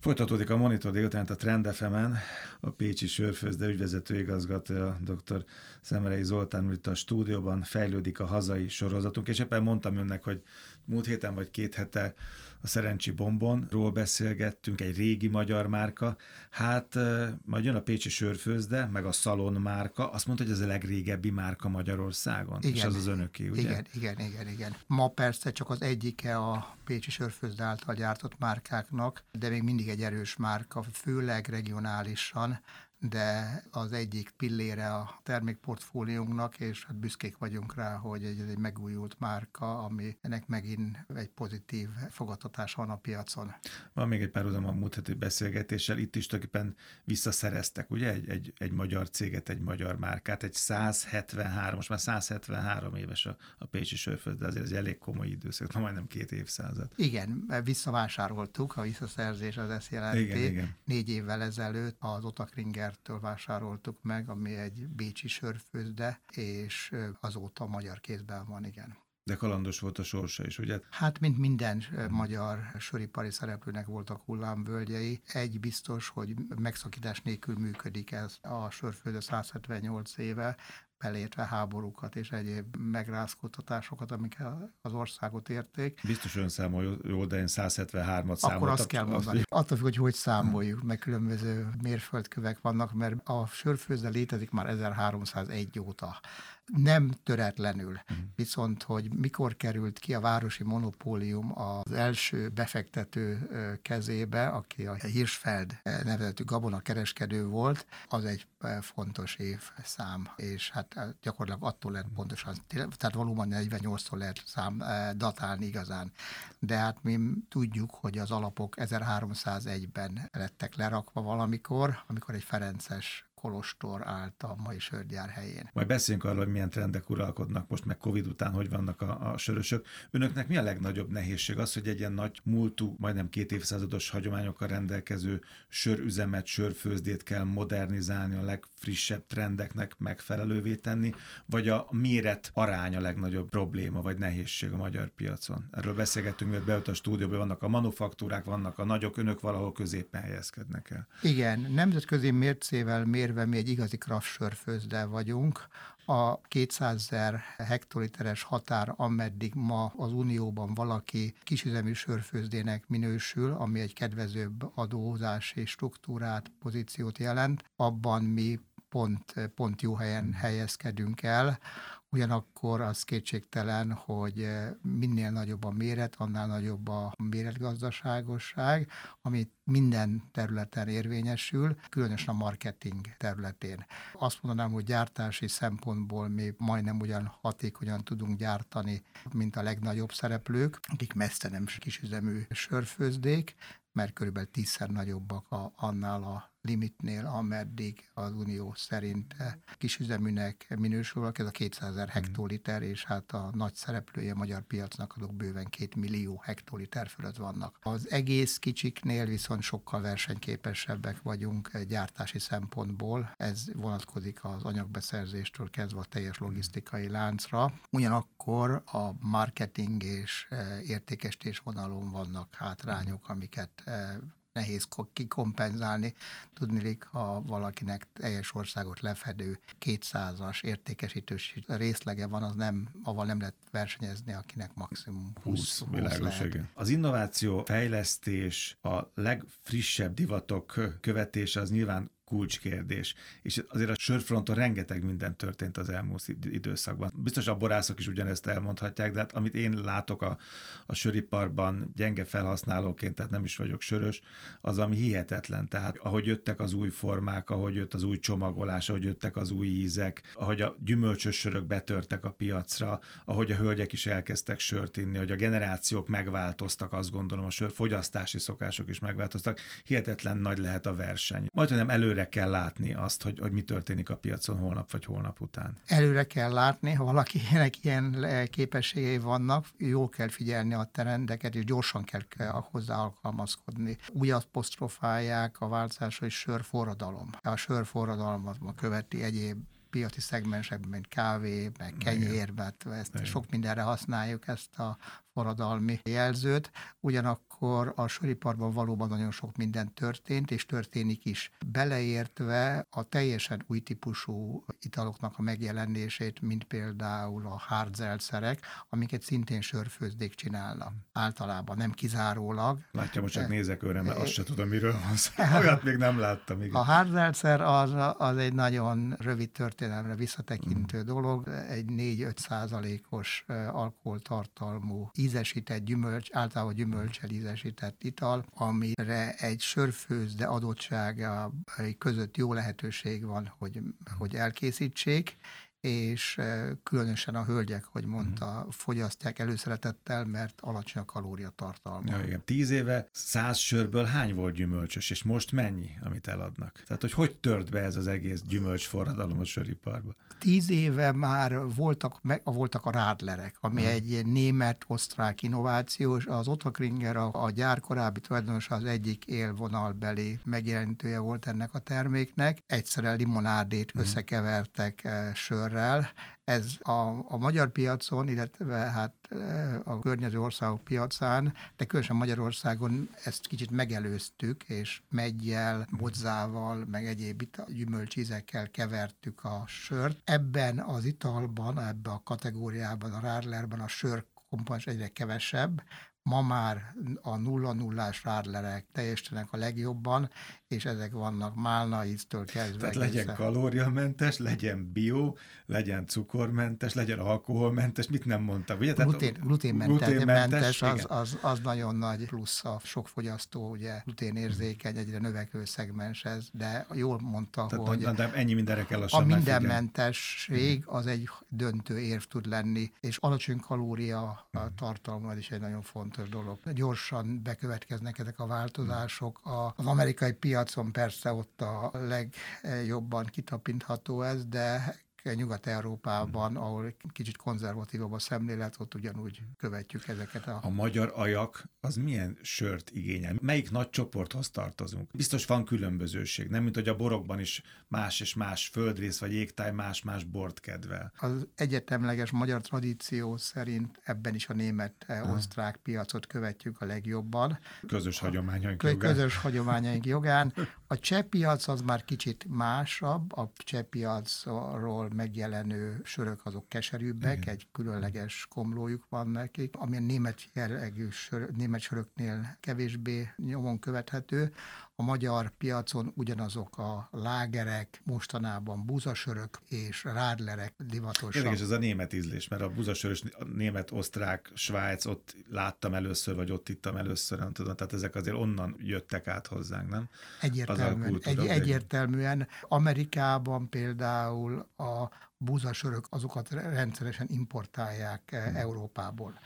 Folytatódik a Monitor délután a Trend fm a Pécsi Sörfőzde ügyvezető igazgatója dr. Szemerei Zoltán itt a stúdióban, fejlődik a hazai sorozatunk, és éppen mondtam önnek, hogy múlt héten vagy két hete a Szerencsi Bombonról beszélgettünk, egy régi magyar márka. Hát majd jön a Pécsi Sörfőzde, meg a Szalon márka. Azt mondta, hogy ez a legrégebbi márka Magyarországon. Igen, és az az önöké, ugye? Igen, igen, igen, igen. Ma persze csak az egyike a Pécsi Sörfőzde által gyártott márkáknak, de még mindig egy erős márka, főleg regionálisan de az egyik pillére a termékportfóliónknak, és hát büszkék vagyunk rá, hogy ez egy megújult márka, ami ennek megint egy pozitív fogadtatás van a piacon. Van még egy pár a múlt heti beszélgetéssel, itt is tulajdonképpen visszaszereztek, ugye, egy, egy, egy magyar céget, egy magyar márkát, egy 173, most már 173 éves a, a Pécsi Sörföld, de azért ez elég komoly időszak, na majdnem két évszázad. Igen, visszavásároltuk, a visszaszerzés az ezt jelenti. Igen, igen. Négy évvel ezelőtt az Otakringer Bertől vásároltuk meg, ami egy bécsi sörfőzde, és azóta magyar kézben van, igen. De kalandos volt a sorsa is, ugye? Hát, mint minden magyar söripari szereplőnek voltak hullámvölgyei. Egy biztos, hogy megszakítás nélkül működik ez a sörfőző 178 éve, belétve háborúkat és egyéb megrázkódtatásokat, amik az országot érték. Biztos ön számol jó, de én 173-at számoltam. Akkor azt kell mondani. Attól függ, hogy hogy számoljuk, meg különböző mérföldkövek vannak, mert a sörfőzde létezik már 1301 óta nem töretlenül. Uh-huh. Viszont, hogy mikor került ki a városi monopólium az első befektető kezébe, aki a Hirschfeld nevezetű gabona kereskedő volt, az egy fontos évszám, és hát gyakorlatilag attól lehet pontosan, tehát valóban 48-tól lehet szám datálni igazán. De hát mi tudjuk, hogy az alapok 1301-ben lettek lerakva valamikor, amikor egy Ferences kolostor állt a mai sörgyár helyén. Majd beszéljünk arról, hogy milyen trendek uralkodnak most, meg Covid után, hogy vannak a, a sörösök. Önöknek mi a legnagyobb nehézség? Az, hogy egy ilyen nagy múltú, majdnem két évszázados hagyományokkal rendelkező sörüzemet, sörfőzdét kell modernizálni, a legfrissebb trendeknek megfelelővé tenni, vagy a méret arány a legnagyobb probléma, vagy nehézség a magyar piacon? Erről beszélgettünk, mert beült a stúdióban, vannak a manufaktúrák, vannak a nagyok, önök valahol középen helyezkednek el. Igen, nemzetközi mércével mér mérve mi egy igazi kraftsörfőzde vagyunk. A 200 ezer hektoliteres határ, ameddig ma az Unióban valaki kisüzemű sörfőzdének minősül, ami egy kedvezőbb adózási struktúrát, pozíciót jelent, abban mi pont, pont jó helyen helyezkedünk el. Ugyanakkor az kétségtelen, hogy minél nagyobb a méret, annál nagyobb a méretgazdaságosság, ami minden területen érvényesül, különösen a marketing területén. Azt mondanám, hogy gyártási szempontból mi majdnem ugyan hatékonyan tudunk gyártani, mint a legnagyobb szereplők, akik messze nem kisüzemű sörfőzdék, mert körülbelül tízszer nagyobbak a, annál a limitnél, ameddig az Unió szerint kisüzeműnek minősül, ez a 200 ezer hektoliter, és hát a nagy szereplője a magyar piacnak azok bőven két millió hektoliter fölött vannak. Az egész kicsiknél viszont sokkal versenyképesebbek vagyunk gyártási szempontból. Ez vonatkozik az anyagbeszerzéstől kezdve a teljes logisztikai láncra. Ugyanakkor a marketing és értékesítés vonalon vannak hátrányok, amiket nehéz kikompenzálni. Tudnilik, ha valakinek teljes országot lefedő 200-as értékesítős részlege van, az nem, avval nem lehet versenyezni, akinek maximum 20, 20, 20 lehet. Az innováció, fejlesztés, a legfrissebb divatok követése az nyilván kulcskérdés. És azért a sörfronton rengeteg minden történt az elmúlt időszakban. Biztos a borászok is ugyanezt elmondhatják, de hát amit én látok a, a söriparban gyenge felhasználóként, tehát nem is vagyok sörös, az ami hihetetlen. Tehát ahogy jöttek az új formák, ahogy jött az új csomagolás, ahogy jöttek az új ízek, ahogy a gyümölcsös sörök betörtek a piacra, ahogy a hölgyek is elkezdtek sört inni, hogy a generációk megváltoztak, azt gondolom, a sör fogyasztási szokások is megváltoztak. Hihetetlen nagy lehet a verseny. Majd, nem előre előre kell látni azt, hogy, hogy mi történik a piacon holnap vagy holnap után. Előre kell látni, ha valakinek ilyen képességei vannak, jól kell figyelni a trendeket, és gyorsan kell hozzá alkalmazkodni. Úgy apostrofálják a változás, hogy sörforradalom. A sörforradalom az ma követi egyéb piaci szegmensekben, mint kávé, meg kenyér, mert ezt Igen. sok mindenre használjuk ezt a forradalmi jelzőt, ugyanakkor a soriparban valóban nagyon sok minden történt, és történik is. Beleértve a teljesen új típusú italoknak a megjelenését, mint például a hardzelszerek, amiket szintén sörfőzdék csinálnak. Általában, nem kizárólag. Látja, most csak nézek őre, mert azt se tudom, miről van szó. Olyat még nem láttam. Igen. A hardzelcer az, az egy nagyon rövid történelemre visszatekintő mm. dolog. Egy 4-5 százalékos alkoholtartalmú ízesített gyümölcs, általában gyümölcsel ízesített ital, amire egy sörfőzde adottsága között jó lehetőség van, hogy, hogy elkészítsék, és különösen a hölgyek, hogy mondta, mm. fogyasztják előszeretettel, mert alacsony a kalóriatartalma. Ja, igen. Tíz éve száz sörből hány volt gyümölcsös, és most mennyi, amit eladnak? Tehát, hogy hogy tört be ez az egész gyümölcs forradalom a söriparba? Tíz éve már voltak, meg, voltak a rádlerek, ami hmm. egy német-osztrák innovációs, az Otto Kringer, a, a gyár korábbi tulajdonos az egyik élvonalbeli megjelenítője volt ennek a terméknek. Egyszerre limonádét hmm. összekevertek eh, sörrel, ez a, a magyar piacon, illetve hát a környező országok piacán, de különösen Magyarországon ezt kicsit megelőztük, és meggyel, bodzával, meg egyéb gyümölcsízekkel kevertük a sört. Ebben az italban, ebben a kategóriában, a Radlerben a sör komponens egyre kevesebb, ma már a nulla nullás rádlerek teljesítenek a legjobban, és ezek vannak málna íztől kezdve. Tehát legyen egészen. kalóriamentes, legyen bio, legyen cukormentes, legyen alkoholmentes, mit nem mondtam, ugye? Glutén, gluténmentes, gluténmentes az, az, az, nagyon nagy plusz a sok fogyasztó, ugye gluténérzékeny, egyre növekvő szegmens ez, de jól mondta, Tehát hogy de ennyi mindenre kell a mindenmentesség az egy döntő érv tud lenni, és alacsony kalória tartalma is egy nagyon fontos dolog. Gyorsan bekövetkeznek ezek a változások. Az amerikai piac piacon persze ott a legjobban kitapintható ez, de Nyugat-Európában, ahol kicsit konzervatívabb a szemlélet, ott ugyanúgy követjük ezeket a... A magyar ajak az milyen sört igényel? Melyik nagy csoporthoz tartozunk? Biztos van különbözőség, nem mint hogy a borokban is más és más földrész vagy égtáj más-más bort kedvel. Az egyetemleges magyar tradíció szerint ebben is a német-osztrák piacot követjük a legjobban. Közös hagyományaink jogán. Közös hagyományaink jogán. A cseh piac az már kicsit másabb, a cseh piacról megjelenő sörök azok keserűbbek, Igen. egy különleges komlójuk van nekik, ami a német jellegű sör, német söröknél kevésbé nyomon követhető. A magyar piacon ugyanazok a lágerek, mostanában búzasörök és rádlerek divatosak. Érdekes ez a német ízlés, mert a búzasörös a német, osztrák, Svájc, ott láttam először, vagy ott ittam először, nem tudom, tehát ezek azért onnan jöttek át hozzánk, nem? Egyértelműen, kultúra, egy, egyértelműen. Amerikában például a búzasörök azokat rendszeresen importálják hmm. Európából.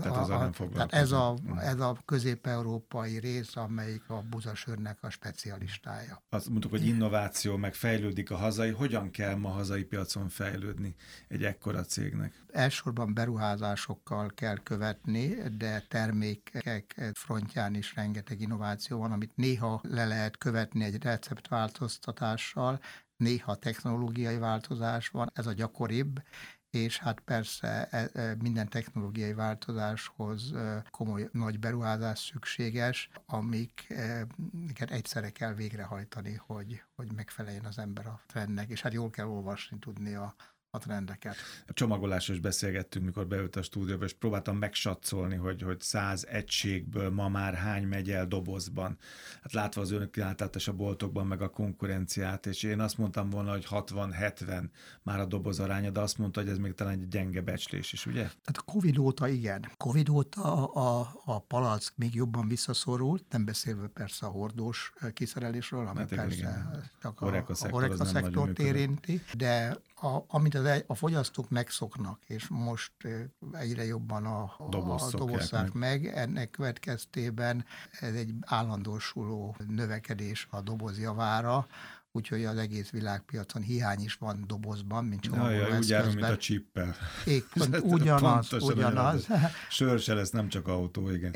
Tehát, az a, nem tehát ez, a, ez a közép-európai rész, amelyik a buzasörnek a specialistája. Azt mondtuk, hogy innováció, meg fejlődik a hazai. Hogyan kell ma hazai piacon fejlődni egy ekkora cégnek? Elsősorban beruházásokkal kell követni, de termékek frontján is rengeteg innováció van, amit néha le lehet követni egy receptváltoztatással, néha technológiai változás van, ez a gyakoribb, és hát persze e, e, minden technológiai változáshoz e, komoly nagy beruházás szükséges, amiket egyszerre kell végrehajtani, hogy, hogy megfeleljen az ember a trendnek, és hát jól kell olvasni tudni a, a trendeket. A csomagolásról beszélgettünk, mikor beült a stúdióba, és próbáltam megsatszolni, hogy, hogy száz egységből ma már hány megy el dobozban. Hát látva az önök kilátás a boltokban, meg a konkurenciát, és én azt mondtam volna, hogy 60-70 már a doboz aránya, de azt mondta, hogy ez még talán egy gyenge becslés is, ugye? Hát a Covid óta igen. Covid óta a, a, a palack még jobban visszaszorult, nem beszélve persze a hordós kiszerelésről, ami hát persze igen. csak a, a, a szektort érinti, de a, amit az, a fogyasztók megszoknak, és most egyre jobban a, a dobozzák meg. meg, ennek következtében ez egy állandósuló növekedés a doboz javára, úgyhogy az egész világpiacon hiány is van dobozban, mint csomagoló Úgy járunk, mint a csippel. Ég, pont, ugyanaz, ugyanaz. Sör se lesz, nem csak autó, igen.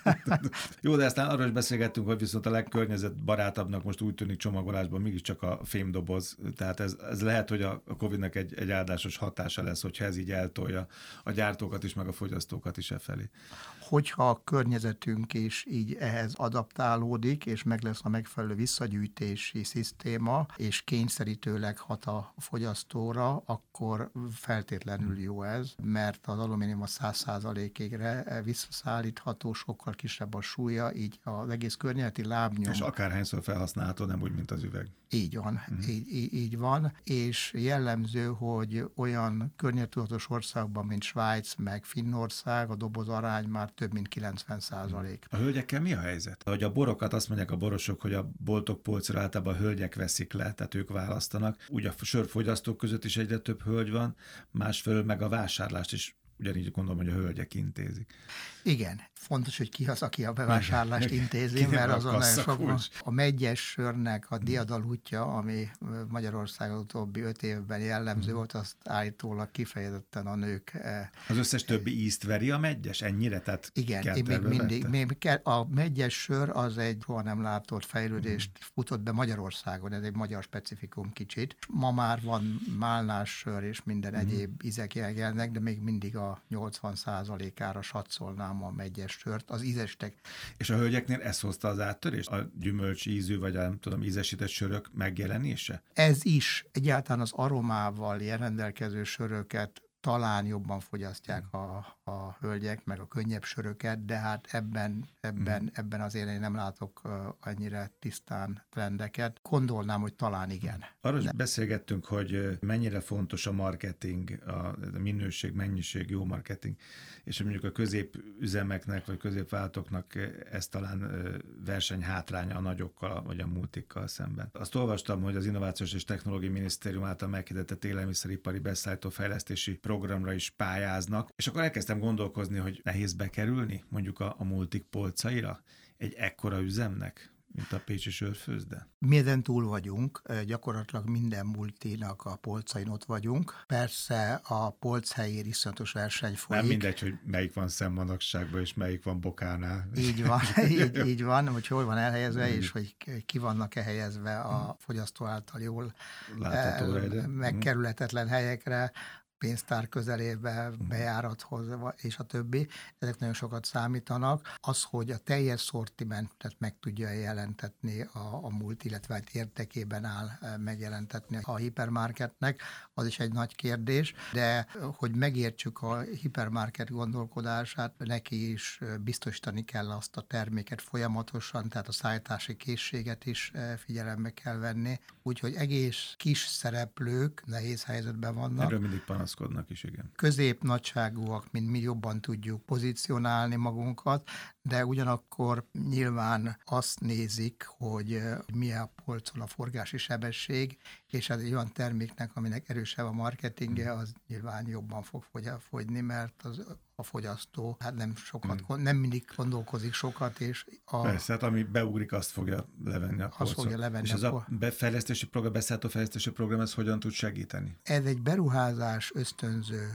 Jó, de aztán arról is beszélgettünk, hogy viszont a legkörnyezetbarátabbnak most úgy tűnik csomagolásban mégiscsak a fémdoboz, tehát ez, ez lehet, hogy a Covid-nek egy, egy áldásos hatása lesz, hogyha ez így eltolja a gyártókat is, meg a fogyasztókat is e felé. Hogyha a környezetünk is így ehhez adaptálódik, és meg lesz a megfelelő visszagyűjtési szisztéma, és kényszerítőleg hat a fogyasztóra, akkor feltétlenül jó ez, mert az alumínium a 100%-ig visszaszállítható, sokkal kisebb a súlya, így az egész környezeti lábnyom. És akárhányszor felhasználható, nem úgy, mint az üveg. Így van, uh-huh. így, így, így van, és jellemző, hogy olyan környezetudatos országban, mint Svájc, meg Finnország, a doboz arány már több mint 90 százalék. A hölgyekkel mi a helyzet? Hogy a borokat azt mondják a borosok, hogy a boltok polcra általában a hölgyek veszik le, tehát ők választanak. Ugye a sörfogyasztók között is egyre több hölgy van, másfelől meg a vásárlást is ugyanígy gondolom, hogy a hölgyek intézik. Igen, fontos, hogy ki az, aki a bevásárlást intézi, mert nagyon sok van. A megyes sörnek a diadalútja, ami Magyarországon utóbbi öt évben jellemző hmm. volt, azt állítólag kifejezetten a nők. Az összes többi ízt veri a megyes? Ennyire? Tehát Igen, én még mindig. Még a megyes sör az egy soha nem látott fejlődést hmm. futott be Magyarországon, ez egy magyar specifikum kicsit. Ma már van málnás sör és minden hmm. egyéb ízek jelennek, de még mindig a 80 ára satszolnám a megyes sört, az ízestek. És a hölgyeknél ez hozta az áttörést? A gyümölcs ízű, vagy a nem tudom, ízesített sörök megjelenése? Ez is. Egyáltalán az aromával rendelkező söröket talán jobban fogyasztják a, a hölgyek, meg a könnyebb söröket, de hát ebben, ebben, mm. ebben azért én nem látok uh, annyira tisztán trendeket. Gondolnám, hogy talán igen. Arról is de... beszélgettünk, hogy mennyire fontos a marketing, a minőség, mennyiség, jó marketing, és mondjuk a középüzemeknek, vagy középváltóknak ez talán verseny hátránya a nagyokkal, vagy a multikkal szemben. Azt olvastam, hogy az Innovációs és Technológiai Minisztérium által meghirdetett élelmiszeripari beszállító fejlesztési programra is pályáznak, és akkor elkezdtem gondolkozni, hogy nehéz bekerülni mondjuk a, a multik polcaira egy ekkora üzemnek mint a Pécsi sörfőzde? Minden túl vagyunk, gyakorlatilag minden multinak a polcain ott vagyunk. Persze a polc helyén iszonyatos verseny folyik. Nem mindegy, hogy melyik van szemmanagságban, és melyik van bokánál. Így van, így, így van, hogy hol van elhelyezve, és hogy ki vannak ehelyezve a fogyasztó által jól Látható megkerülhetetlen helyekre pénztár közelébe, mhm. bejárathoz, és a többi. Ezek nagyon sokat számítanak. Az, hogy a teljes szortimentet meg tudja jelentetni a, a múlt, illetve egy értekében áll e, megjelentetni a hipermarketnek, az is egy nagy kérdés, de hogy megértsük a hipermarket gondolkodását, neki is e, biztosítani kell azt a terméket folyamatosan, tehát a szállítási készséget is e, figyelembe kell venni. Úgyhogy egész kis szereplők nehéz helyzetben vannak. Erről mindig panasz panaszkodnak is, igen. Középnagyságúak, mint mi jobban tudjuk pozícionálni magunkat, de ugyanakkor nyilván azt nézik, hogy milyen a polcon a forgási sebesség, és ez egy olyan terméknek, aminek erősebb a marketingje, az nyilván jobban fog fogyni, mert az a fogyasztó hát nem sokat, hmm. nem mindig gondolkozik sokat, és a... Persze, hát ami beugrik, azt fogja levenni a polcon. Azt fogja levenni És ez a, a befejlesztési program, beszállító fejlesztési program, ez hogyan tud segíteni? Ez egy beruházás ösztönző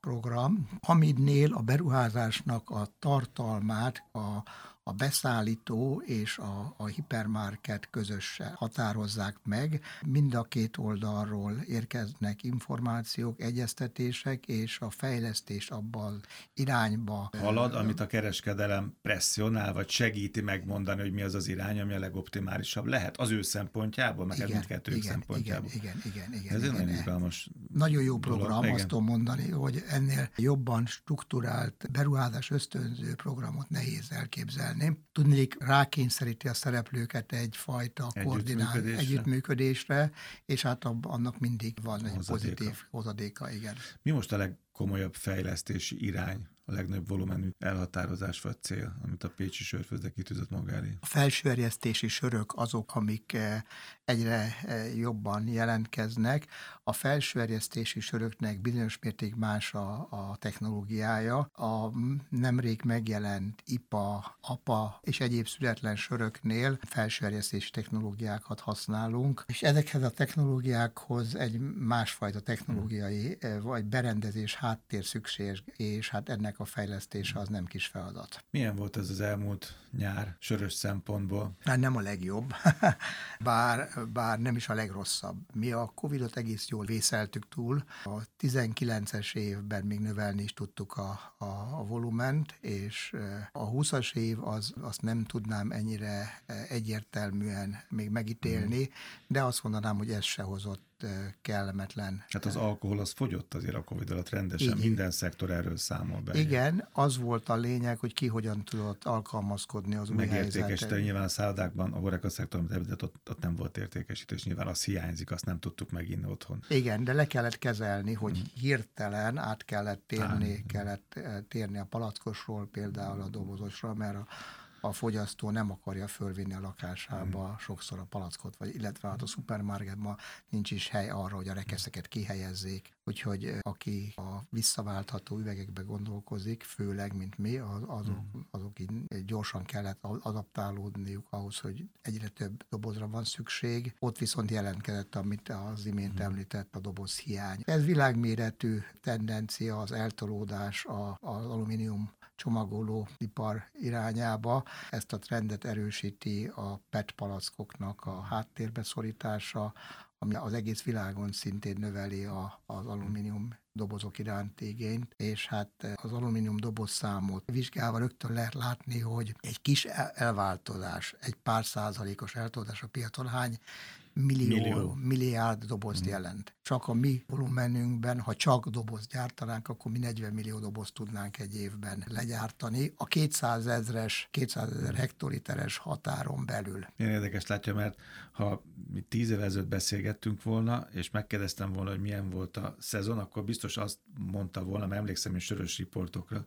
program, aminél a beruházásnak a tartalmát, a, a beszállító és a, a hipermarket közösen határozzák meg. Mind a két oldalról érkeznek információk, egyeztetések, és a fejlesztés abban irányba halad, amit a kereskedelem presszionál, vagy segíti megmondani, hogy mi az az irány, ami a legoptimálisabb lehet az ő szempontjából, meg igen, mindkettőjük igen, szempontjából. Igen, igen, igen. igen Ez igen, egy nagyon izgalmas Nagyon jó program, dolog, azt tudom mondani, hogy ennél jobban strukturált beruházás ösztönző programot nehéz elképzelni emelni. Tudnék rákényszeríti a szereplőket egyfajta koordinál együttműködésre, és hát annak mindig van egy Hozadéka. pozitív hozadéka, igen. Mi most a legkomolyabb fejlesztési irány a legnagyobb volumenű elhatározás vagy cél, amit a Pécsi sörfőzde kitűzött magára? A felsőerjesztési sörök azok, amik eh, egyre eh, jobban jelentkeznek. A felsőerjesztési söröknek bizonyos mérték más a, a technológiája. A nemrég megjelent IPA, APA és egyéb születlen söröknél felsőerjesztési technológiákat használunk, és ezekhez a technológiákhoz egy másfajta technológiai eh, vagy berendezés háttér szükséges, és hát ennek a fejlesztése az nem kis feladat. Milyen volt ez az elmúlt nyár sörös szempontból? Hát nem a legjobb, bár, bár nem is a legrosszabb. Mi a Covid-ot egész jól vészeltük túl. A 19-es évben még növelni is tudtuk a, a, a volument, és eh, a 20-as év az, azt nem tudnám ennyire eh, egyértelműen még megítélni, mm. de azt mondanám, hogy ez se hozott kellemetlen. Hát az alkohol az fogyott azért a Covid alatt rendesen, Igen. minden szektor erről számol be. Igen, az volt a lényeg, hogy ki hogyan tudott alkalmazkodni az új helyzetre. nyilván a szállodákban, a horeka szektor, amit említett, ott, ott nem volt értékesítés, nyilván az hiányzik, azt nem tudtuk meginni otthon. Igen, de le kellett kezelni, hogy hmm. hirtelen át kellett térni, Á, kellett térni a palackosról például a dobozosra, mert a a fogyasztó nem akarja fölvinni a lakásába mm. sokszor a palackot, vagy illetve hát a szupermarketban nincs is hely arra, hogy a rekeszeket kihelyezzék. Úgyhogy aki a visszaváltható üvegekbe gondolkozik, főleg, mint mi, azok, mm. azok így gyorsan kellett adaptálódniuk ahhoz, hogy egyre több dobozra van szükség. Ott viszont jelentkezett, amit az imént mm. említett, a doboz hiány. Ez világméretű tendencia, az eltolódás, az alumínium csomagoló ipar irányába. Ezt a trendet erősíti a PET palackoknak a háttérbe szorítása, ami az egész világon szintén növeli a, az alumínium dobozok iránti igényt, és hát az alumínium doboz számot vizsgálva rögtön lehet látni, hogy egy kis elváltozás, egy pár százalékos eltolódás a piacon hány millió, millió. milliárd dobozt mm. jelent. Csak a mi volumenünkben, ha csak dobozt gyártanánk, akkor mi 40 millió dobozt tudnánk egy évben legyártani. A 200 ezres, 200 ezer hektoliteres határon belül. Milyen érdekes látja, mert ha mi tíz évvel ezelőtt beszélgettünk volna, és megkérdeztem volna, hogy milyen volt a szezon, akkor biztos azt mondta volna, mert emlékszem hogy sörös riportokra,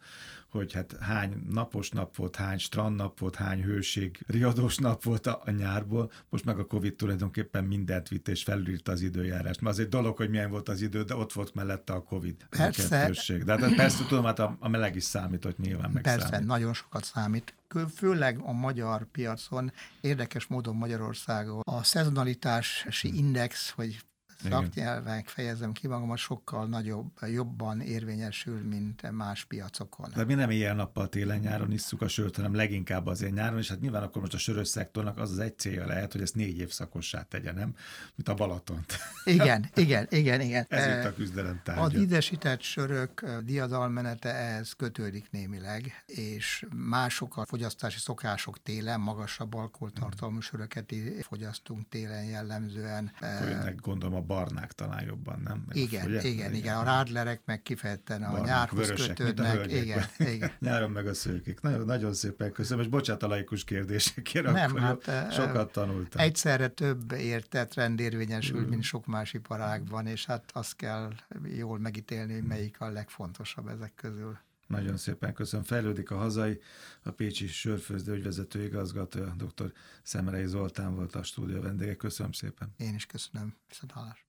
hogy hát hány napos nap volt, hány strandnap volt, hány hőség, riadós nap volt a, a nyárból, most meg a Covid tulajdonképpen mindent vitt és felülírta az időjárást. Mert az egy dolog, hogy milyen volt az idő, de ott volt mellette a Covid. Persze. A de hát persze tudom, hát a, a meleg is számított nyilván meg Persze, számít. nagyon sokat számít főleg a magyar piacon, érdekes módon Magyarországon a szezonalitási index, hogy szaknyelven fejezem ki magamat, sokkal nagyobb, jobban érvényesül, mint más piacokon. De mi nem éjjel-nappal télen-nyáron isszuk a sört, hanem leginkább azért nyáron, és hát nyilván akkor most a sörös szektornak az az egy célja lehet, hogy ezt négy évszakossá tegye, nem? Mint a Balatont. Igen, igen, igen, igen. Ez itt a küzdelem tárgya. Az ízesített sörök diadalmenete ehhez kötődik némileg, és mások a fogyasztási szokások télen, magasabb alkoholtartalmú söröket fogyasztunk télen jellemzően. Akkor jönnek gondolom a barnák talán jobban, nem? Meg igen, a, igen, igen, igen, a rádlerek meg kifejezetten a barnák, nyárhoz vörösek, kötődnek. Igen, igen. Nyáron meg a szőkék. Nagyon, nagyon szépen köszönöm, és bocsánat a laikus kérdésekért, nem, akkor hát, sokat tanultam. Egyszerre több értett rendérvényesül, mm. mint sok más iparágban, és hát azt kell jól megítélni, hogy melyik a legfontosabb ezek közül. Nagyon szépen köszönöm. Fejlődik a hazai, a Pécsi Sörfőzdő ügyvezető igazgatója, dr. Szemerei Zoltán volt a stúdió vendége. Köszönöm szépen. Én is köszönöm. Viszont hallás.